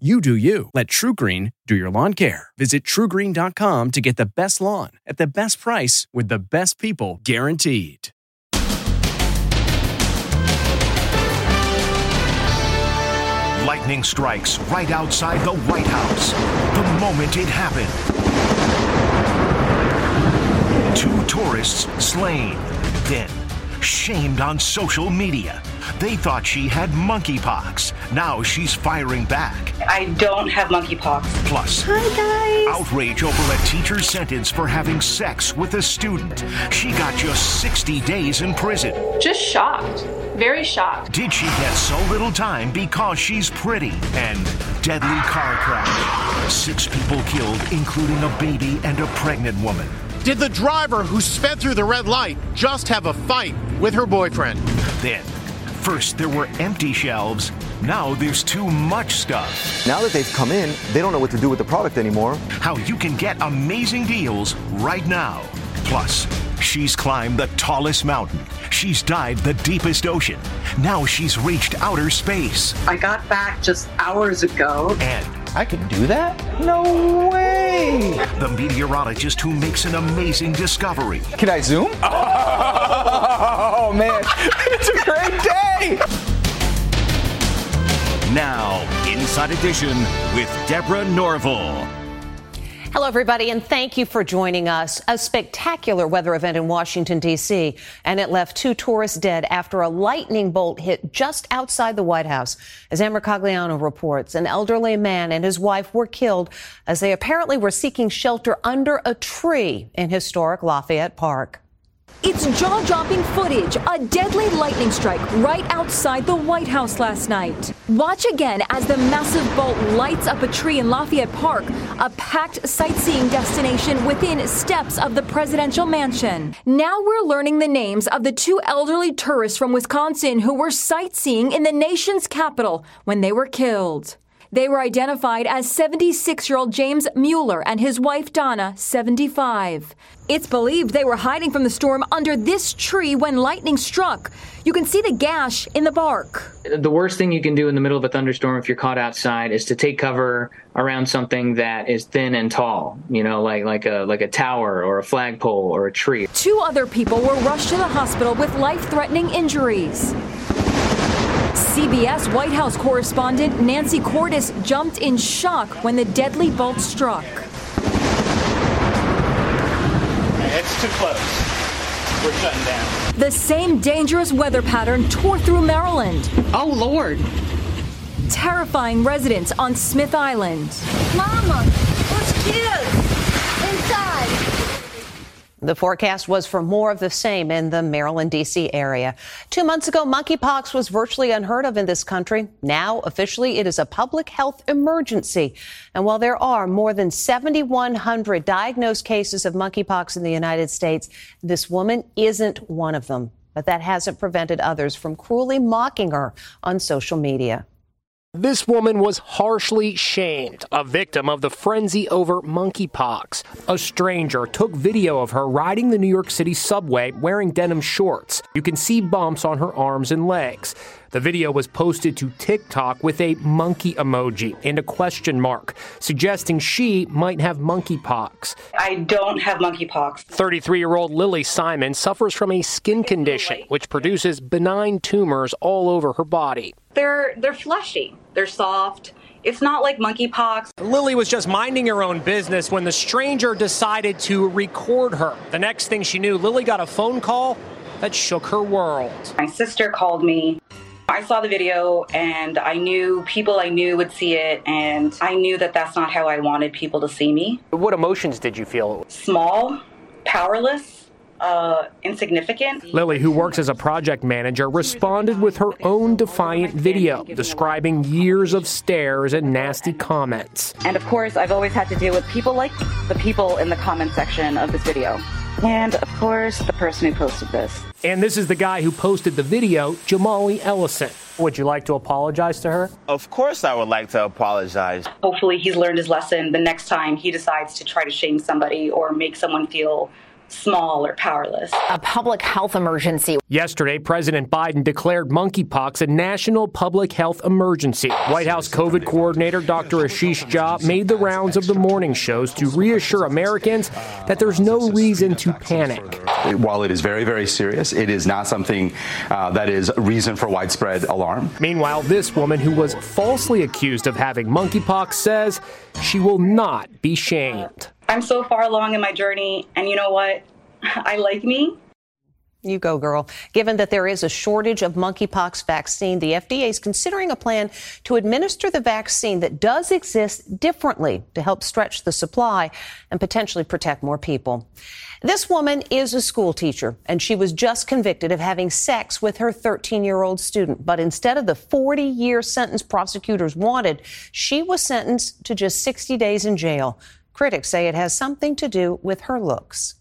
You do you. Let TruGreen do your lawn care. Visit trugreen.com to get the best lawn at the best price with the best people guaranteed. Lightning strikes right outside the White House the moment it happened. Two tourists slain, then shamed on social media. They thought she had monkeypox. Now she's firing back. I don't have monkeypox. Plus, Hi, guys. outrage over a teacher's sentence for having sex with a student. She got just 60 days in prison. Just shocked. Very shocked. Did she get so little time because she's pretty? And deadly car crash. Six people killed, including a baby and a pregnant woman. Did the driver who sped through the red light just have a fight with her boyfriend? Then, first there were empty shelves. Now there's too much stuff. Now that they've come in, they don't know what to do with the product anymore. How you can get amazing deals right now. Plus, she's climbed the tallest mountain. She's dived the deepest ocean. Now she's reached outer space. I got back just hours ago. And I can do that? No way! the meteorologist who makes an amazing discovery. Can I zoom? Oh Oh, man, it's a great day! Now, Inside Edition with Deborah Norville. Hello, everybody, and thank you for joining us. A spectacular weather event in Washington, D.C., and it left two tourists dead after a lightning bolt hit just outside the White House. As Ann Mercogliano reports, an elderly man and his wife were killed as they apparently were seeking shelter under a tree in historic Lafayette Park. It's jaw dropping footage, a deadly lightning strike right outside the White House last night. Watch again as the massive bolt lights up a tree in Lafayette Park, a packed sightseeing destination within steps of the presidential mansion. Now we're learning the names of the two elderly tourists from Wisconsin who were sightseeing in the nation's capital when they were killed. They were identified as 76 year old James Mueller and his wife Donna, 75. It's believed they were hiding from the storm under this tree when lightning struck. You can see the gash in the bark. The worst thing you can do in the middle of a thunderstorm if you're caught outside is to take cover around something that is thin and tall, you know, like like a like a tower or a flagpole or a tree. Two other people were rushed to the hospital with life threatening injuries. CBS White House correspondent Nancy Cordes jumped in shock when the deadly bolt struck. It's too close. We're shutting down. The same dangerous weather pattern tore through Maryland, Oh, Lord. terrifying residents on Smith Island. Mama, what's kids? The forecast was for more of the same in the Maryland, D.C. area. Two months ago, monkeypox was virtually unheard of in this country. Now, officially, it is a public health emergency. And while there are more than 7,100 diagnosed cases of monkeypox in the United States, this woman isn't one of them. But that hasn't prevented others from cruelly mocking her on social media. This woman was harshly shamed, a victim of the frenzy over monkeypox. A stranger took video of her riding the New York City subway wearing denim shorts. You can see bumps on her arms and legs. The video was posted to TikTok with a monkey emoji and a question mark, suggesting she might have monkeypox. I don't have monkeypox. 33 year old Lily Simon suffers from a skin condition which produces benign tumors all over her body. They're they're fleshy. They're soft. It's not like monkeypox. Lily was just minding her own business when the stranger decided to record her. The next thing she knew, Lily got a phone call that shook her world. My sister called me. I saw the video and I knew people I knew would see it, and I knew that that's not how I wanted people to see me. What emotions did you feel? Small, powerless, uh, insignificant. Lily, who works as a project manager, responded with her own defiant video describing years of stares and nasty comments. And of course, I've always had to deal with people like the people in the comment section of this video. And of course, the person who posted this. And this is the guy who posted the video, Jamali Ellison. Would you like to apologize to her? Of course, I would like to apologize. Hopefully, he's learned his lesson the next time he decides to try to shame somebody or make someone feel small or powerless. A public health emergency. Yesterday, President Biden declared monkeypox a national public health emergency. White House COVID coordinator Dr. Ashish Jha made the rounds of the morning shows to reassure Americans that there's no reason to panic. While it is very, very serious, it is not something uh, that is reason for widespread alarm. Meanwhile, this woman who was falsely accused of having monkeypox says she will not be shamed. I'm so far along in my journey, and you know what? I like me. You go, girl. Given that there is a shortage of monkeypox vaccine, the FDA is considering a plan to administer the vaccine that does exist differently to help stretch the supply and potentially protect more people. This woman is a school teacher, and she was just convicted of having sex with her 13 year old student. But instead of the 40 year sentence prosecutors wanted, she was sentenced to just 60 days in jail. Critics say it has something to do with her looks.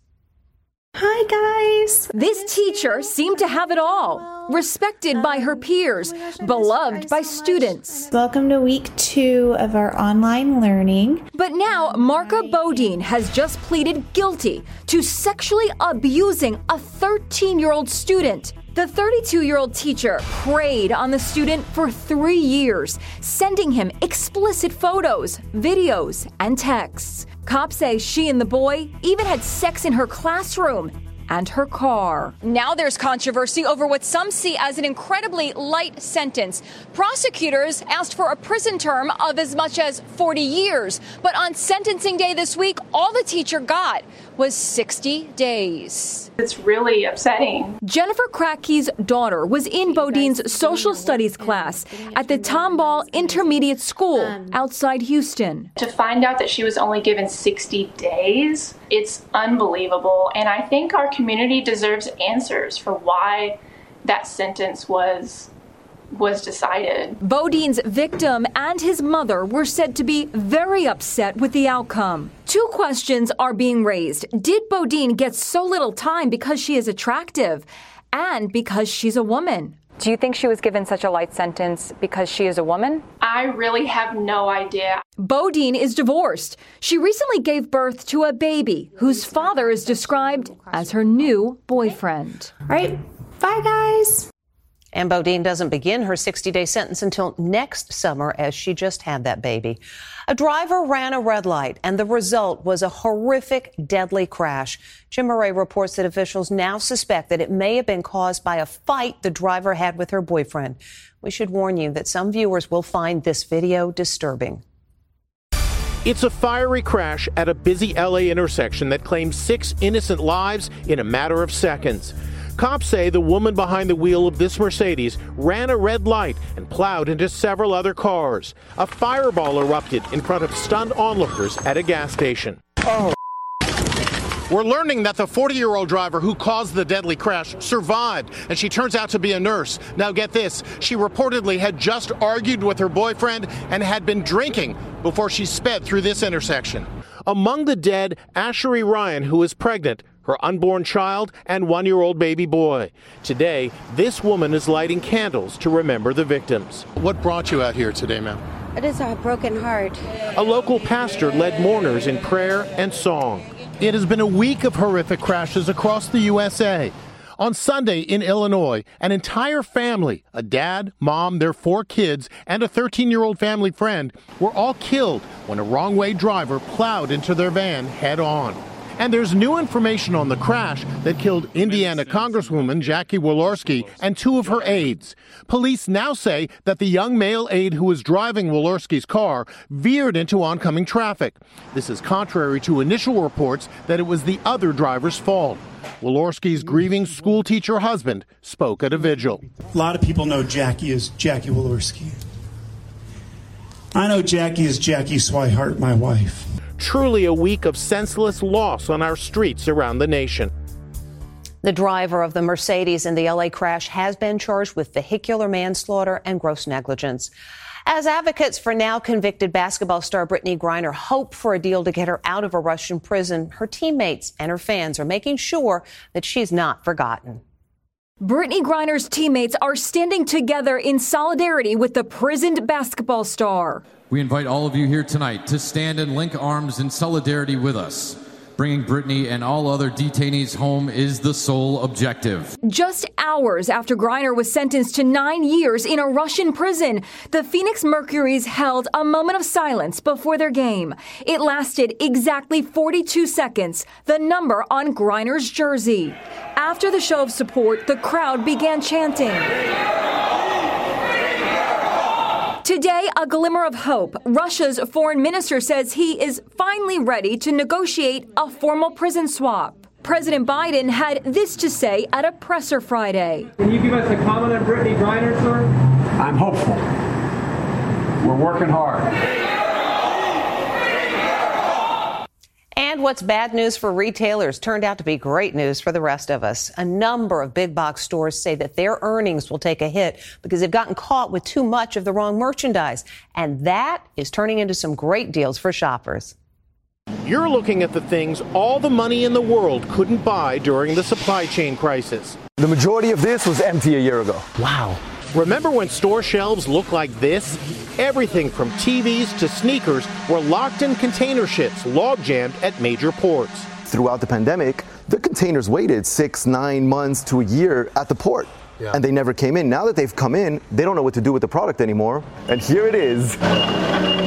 Hi, guys. This teacher seemed to have it all. Respected by her peers, beloved by students. Welcome to week two of our online learning. But now, Marka Bodine has just pleaded guilty to sexually abusing a 13 year old student. The 32 year old teacher preyed on the student for three years, sending him explicit photos, videos, and texts. Cops say she and the boy even had sex in her classroom and her car. Now there's controversy over what some see as an incredibly light sentence. Prosecutors asked for a prison term of as much as 40 years, but on sentencing day this week, all the teacher got was 60 days. It's really upsetting. Jennifer Kratky's daughter was in Bodine's social studies class at the Tomball Intermediate School outside Houston. To find out that she was only given 60 days, it's unbelievable. And I think our community deserves answers for why that sentence was was decided. Bodine's victim and his mother were said to be very upset with the outcome. Two questions are being raised. Did Bodine get so little time because she is attractive and because she's a woman? Do you think she was given such a light sentence because she is a woman? I really have no idea. Bodine is divorced. She recently gave birth to a baby whose father is described as her new boyfriend. All right, bye guys. And Bodine doesn't begin her 60 day sentence until next summer, as she just had that baby. A driver ran a red light, and the result was a horrific, deadly crash. Jim Murray reports that officials now suspect that it may have been caused by a fight the driver had with her boyfriend. We should warn you that some viewers will find this video disturbing. It's a fiery crash at a busy LA intersection that claimed six innocent lives in a matter of seconds. Cops say the woman behind the wheel of this Mercedes ran a red light and plowed into several other cars. A fireball erupted in front of stunned onlookers at a gas station. Oh. We're learning that the 40 year old driver who caused the deadly crash survived, and she turns out to be a nurse. Now, get this she reportedly had just argued with her boyfriend and had been drinking before she sped through this intersection. Among the dead, Ashery Ryan, who is pregnant, her unborn child, and one year old baby boy. Today, this woman is lighting candles to remember the victims. What brought you out here today, ma'am? It is a broken heart. A local pastor led mourners in prayer and song. It has been a week of horrific crashes across the USA. On Sunday in Illinois, an entire family, a dad, mom, their four kids, and a 13 year old family friend, were all killed when a wrong way driver plowed into their van head on. And there's new information on the crash that killed Indiana Congresswoman Jackie Walorski and two of her aides. Police now say that the young male aide who was driving Walorski's car veered into oncoming traffic. This is contrary to initial reports that it was the other driver's fault. Walorski's grieving schoolteacher husband spoke at a vigil. A lot of people know Jackie as Jackie Walorski. I know Jackie as Jackie Swihart, my wife. Truly a week of senseless loss on our streets around the nation. The driver of the Mercedes in the LA crash has been charged with vehicular manslaughter and gross negligence. As advocates for now convicted basketball star Brittney Griner hope for a deal to get her out of a Russian prison, her teammates and her fans are making sure that she's not forgotten. Brittney Griner's teammates are standing together in solidarity with the prisoned basketball star. We invite all of you here tonight to stand and link arms in solidarity with us. Bringing Brittney and all other detainees home is the sole objective. Just hours after Griner was sentenced to nine years in a Russian prison, the Phoenix Mercury's held a moment of silence before their game. It lasted exactly 42 seconds, the number on Griner's jersey. After the show of support, the crowd began chanting. Today, a glimmer of hope. Russia's foreign minister says he is finally ready to negotiate a formal prison swap. President Biden had this to say at a presser Friday. Can you give us a comment on Brittney Griner, sir? I'm hopeful. We're working hard. And what's bad news for retailers turned out to be great news for the rest of us. A number of big box stores say that their earnings will take a hit because they've gotten caught with too much of the wrong merchandise. And that is turning into some great deals for shoppers. You're looking at the things all the money in the world couldn't buy during the supply chain crisis. The majority of this was empty a year ago. Wow. Remember when store shelves looked like this? Everything from TVs to sneakers were locked in container ships, log jammed at major ports. Throughout the pandemic, the containers waited six, nine months to a year at the port. Yeah. And they never came in. Now that they've come in, they don't know what to do with the product anymore. And here it is.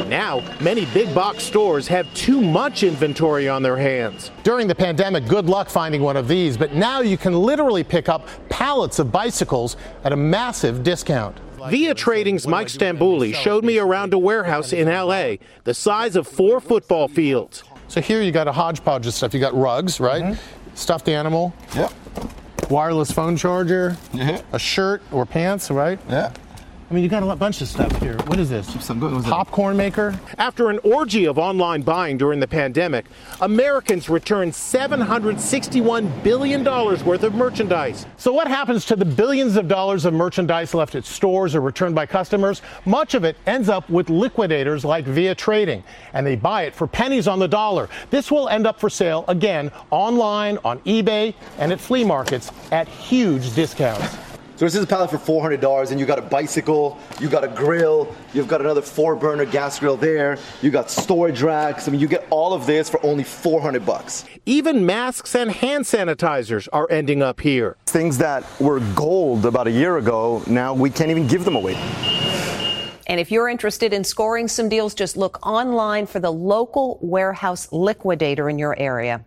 Now, many big box stores have too much inventory on their hands. During the pandemic, good luck finding one of these, but now you can literally pick up pallets of bicycles at a massive discount. Via Trading's Mike Stambouli showed me around a warehouse in LA, the size of four football fields. So here you got a hodgepodge of stuff. You got rugs, right? Mm-hmm. Stuffed animal. Yep. Wireless phone charger. Mm-hmm. A shirt or pants, right? Yeah. I mean, you got a bunch of stuff here. What is this? Some good. Popcorn maker. After an orgy of online buying during the pandemic, Americans returned $761 billion worth of merchandise. So, what happens to the billions of dollars of merchandise left at stores or returned by customers? Much of it ends up with liquidators like Via Trading, and they buy it for pennies on the dollar. This will end up for sale again online, on eBay, and at flea markets at huge discounts. So this is a pallet for $400 and you got a bicycle, you got a grill, you've got another four burner gas grill there, you got storage racks. I mean, you get all of this for only 400 bucks. Even masks and hand sanitizers are ending up here. Things that were gold about a year ago, now we can't even give them away. And if you're interested in scoring some deals, just look online for the local warehouse liquidator in your area.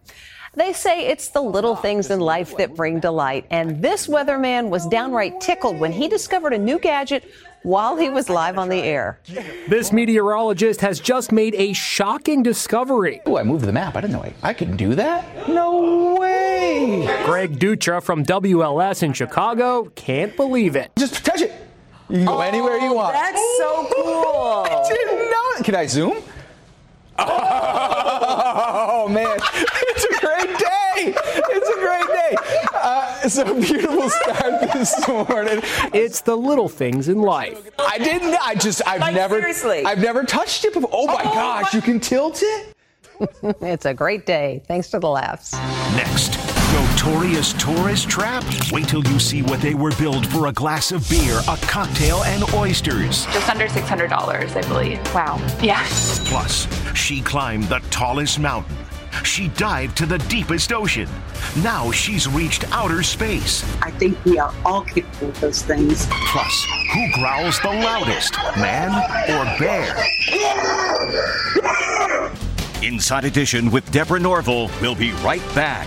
They say it's the little things in life that bring delight. And this weatherman was downright tickled when he discovered a new gadget while he was live on the air. This meteorologist has just made a shocking discovery. Oh, I moved the map. I didn't know I, I could do that. No way. Greg Dutra from WLS in Chicago can't believe it. Just touch it. You can go oh, anywhere you want. That's so cool. I didn't know it. Can I zoom? Oh man, it's a great day! It's a great day. Uh, it's a beautiful start this morning. It's the little things in life. I didn't. I just. I've like, never. Seriously. I've never touched it before. Oh my oh, gosh! My. You can tilt it. it's a great day. Thanks for the laughs. Next. Notorious tourist trap? Wait till you see what they were billed for a glass of beer, a cocktail, and oysters. Just under $600, I believe. Wow. Yeah. Plus, she climbed the tallest mountain. She dived to the deepest ocean. Now she's reached outer space. I think we are all capable of those things. Plus, who growls the loudest, man or bear? Inside Edition with Deborah Norville will be right back.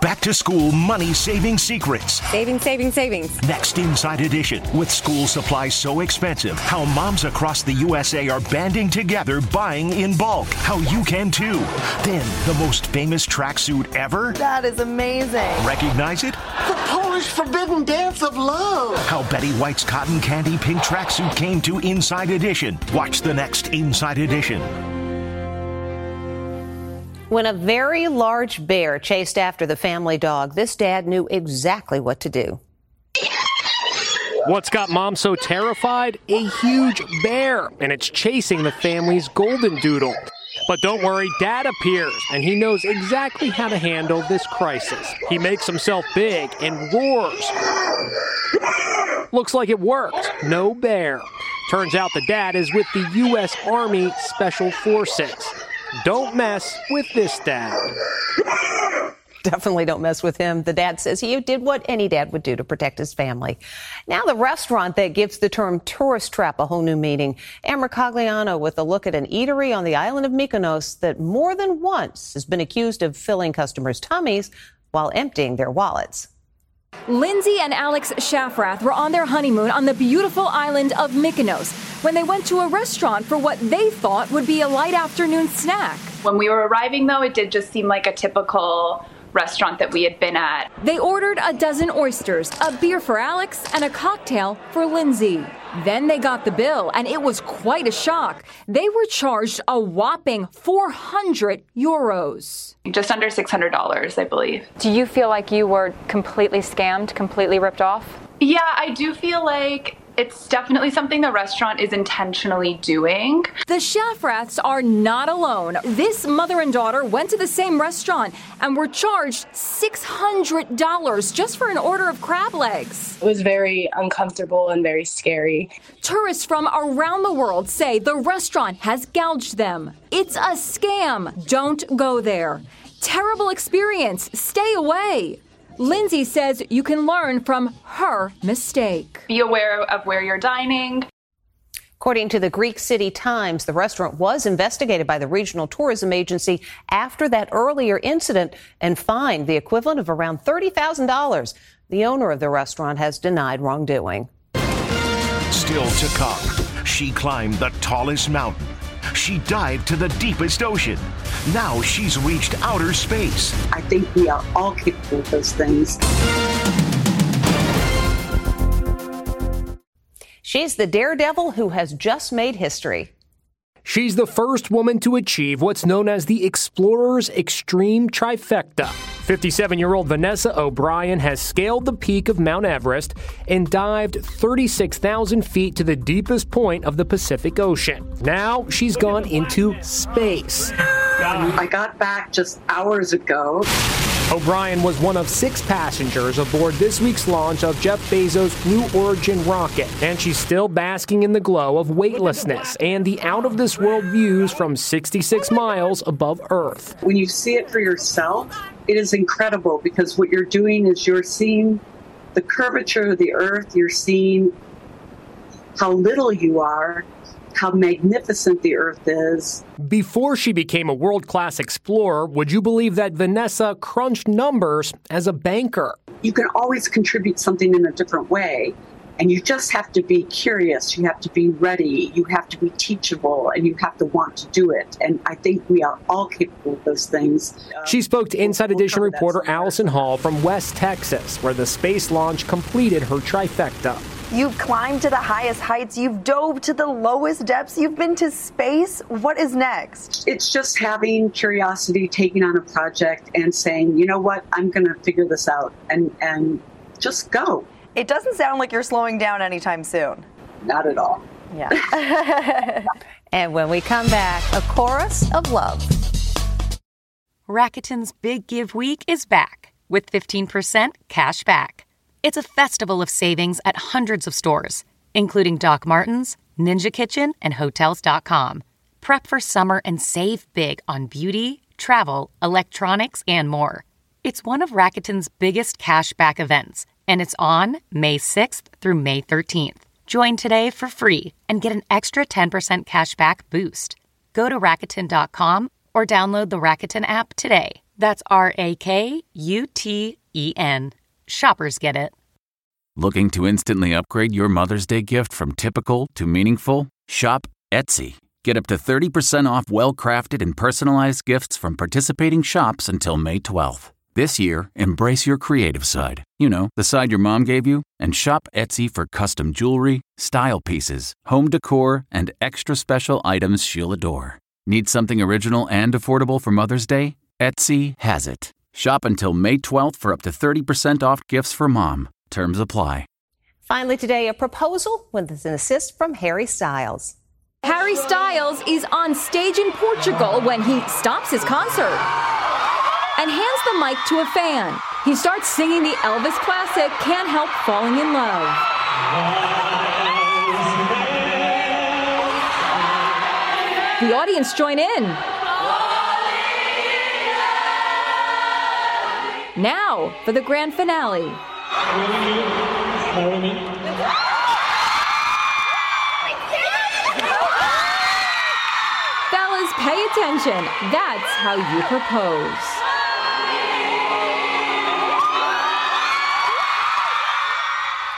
Back to school money saving secrets. Saving, saving, savings. Next Inside Edition. With school supplies so expensive, how moms across the USA are banding together buying in bulk. How you can too. Then, the most famous tracksuit ever? That is amazing. Recognize it? The Polish forbidden dance of love. How Betty White's cotton candy pink tracksuit came to Inside Edition. Watch the next Inside Edition. When a very large bear chased after the family dog, this dad knew exactly what to do. What's got mom so terrified? A huge bear, and it's chasing the family's golden doodle. But don't worry, dad appears, and he knows exactly how to handle this crisis. He makes himself big and roars. Looks like it worked. No bear. Turns out the dad is with the U.S. Army Special Forces. Don't mess with this dad. Definitely don't mess with him. The dad says he did what any dad would do to protect his family. Now, the restaurant that gives the term tourist trap a whole new meaning. Ann Mercogliano with a look at an eatery on the island of Mykonos that more than once has been accused of filling customers' tummies while emptying their wallets. Lindsay and Alex Shafrath were on their honeymoon on the beautiful island of Mykonos when they went to a restaurant for what they thought would be a light afternoon snack. When we were arriving, though, it did just seem like a typical restaurant that we had been at. They ordered a dozen oysters, a beer for Alex, and a cocktail for Lindsay. Then they got the bill, and it was quite a shock. They were charged a whopping 400 euros. Just under $600, I believe. Do you feel like you were completely scammed, completely ripped off? Yeah, I do feel like it's definitely something the restaurant is intentionally doing. The Shafraths are not alone. This mother and daughter went to the same restaurant and were charged $600 just for an order of crab legs. It was very uncomfortable and very scary. Tourists from around the world say the restaurant has gouged them. It's a scam. Don't go there. Terrible experience. Stay away. Lindsay says you can learn from her mistake. Be aware of where you're dining. According to the Greek City Times, the restaurant was investigated by the regional tourism agency after that earlier incident and fined the equivalent of around $30,000. The owner of the restaurant has denied wrongdoing. Still to come, she climbed the tallest mountain. She dived to the deepest ocean. Now she's reached outer space. I think we are all capable of those things. She's the daredevil who has just made history. She's the first woman to achieve what's known as the Explorer's Extreme Trifecta. 57 year old Vanessa O'Brien has scaled the peak of Mount Everest and dived 36,000 feet to the deepest point of the Pacific Ocean. Now she's gone into space. I got back just hours ago. O'Brien was one of six passengers aboard this week's launch of Jeff Bezos' Blue Origin rocket, and she's still basking in the glow of weightlessness and the out of this world views from 66 miles above Earth. When you see it for yourself, it is incredible because what you're doing is you're seeing the curvature of the Earth, you're seeing how little you are, how magnificent the earth is. Before she became a world class explorer, would you believe that Vanessa crunched numbers as a banker? You can always contribute something in a different way. And you just have to be curious. You have to be ready. You have to be teachable and you have to want to do it. And I think we are all capable of those things. She spoke to um, Inside Edition reporter Allison Hall from West Texas, where the space launch completed her trifecta. You've climbed to the highest heights, you've dove to the lowest depths, you've been to space. What is next? It's just having curiosity, taking on a project and saying, you know what, I'm going to figure this out and, and just go. It doesn't sound like you're slowing down anytime soon. Not at all. Yeah. and when we come back, a chorus of love. Rakuten's Big Give Week is back with 15% cash back. It's a festival of savings at hundreds of stores, including Doc Martens, Ninja Kitchen, and Hotels.com. Prep for summer and save big on beauty, travel, electronics, and more. It's one of Rakuten's biggest cash back events, and it's on May 6th through May 13th. Join today for free and get an extra 10% cash back boost. Go to Rakuten.com or download the Rakuten app today. That's R A K U T E N. Shoppers get it. Looking to instantly upgrade your Mother's Day gift from typical to meaningful? Shop Etsy. Get up to 30% off well crafted and personalized gifts from participating shops until May 12th. This year, embrace your creative side. You know, the side your mom gave you, and shop Etsy for custom jewelry, style pieces, home decor, and extra special items she'll adore. Need something original and affordable for Mother's Day? Etsy has it. Shop until May 12th for up to 30% off gifts for mom. Terms apply. Finally, today, a proposal with an assist from Harry Styles. Harry Styles is on stage in Portugal when he stops his concert and hands the mic to a fan. He starts singing the Elvis classic, Can't Help Falling in Love. The audience join in. Now for the grand finale. Fellas, pay attention. That's how you propose.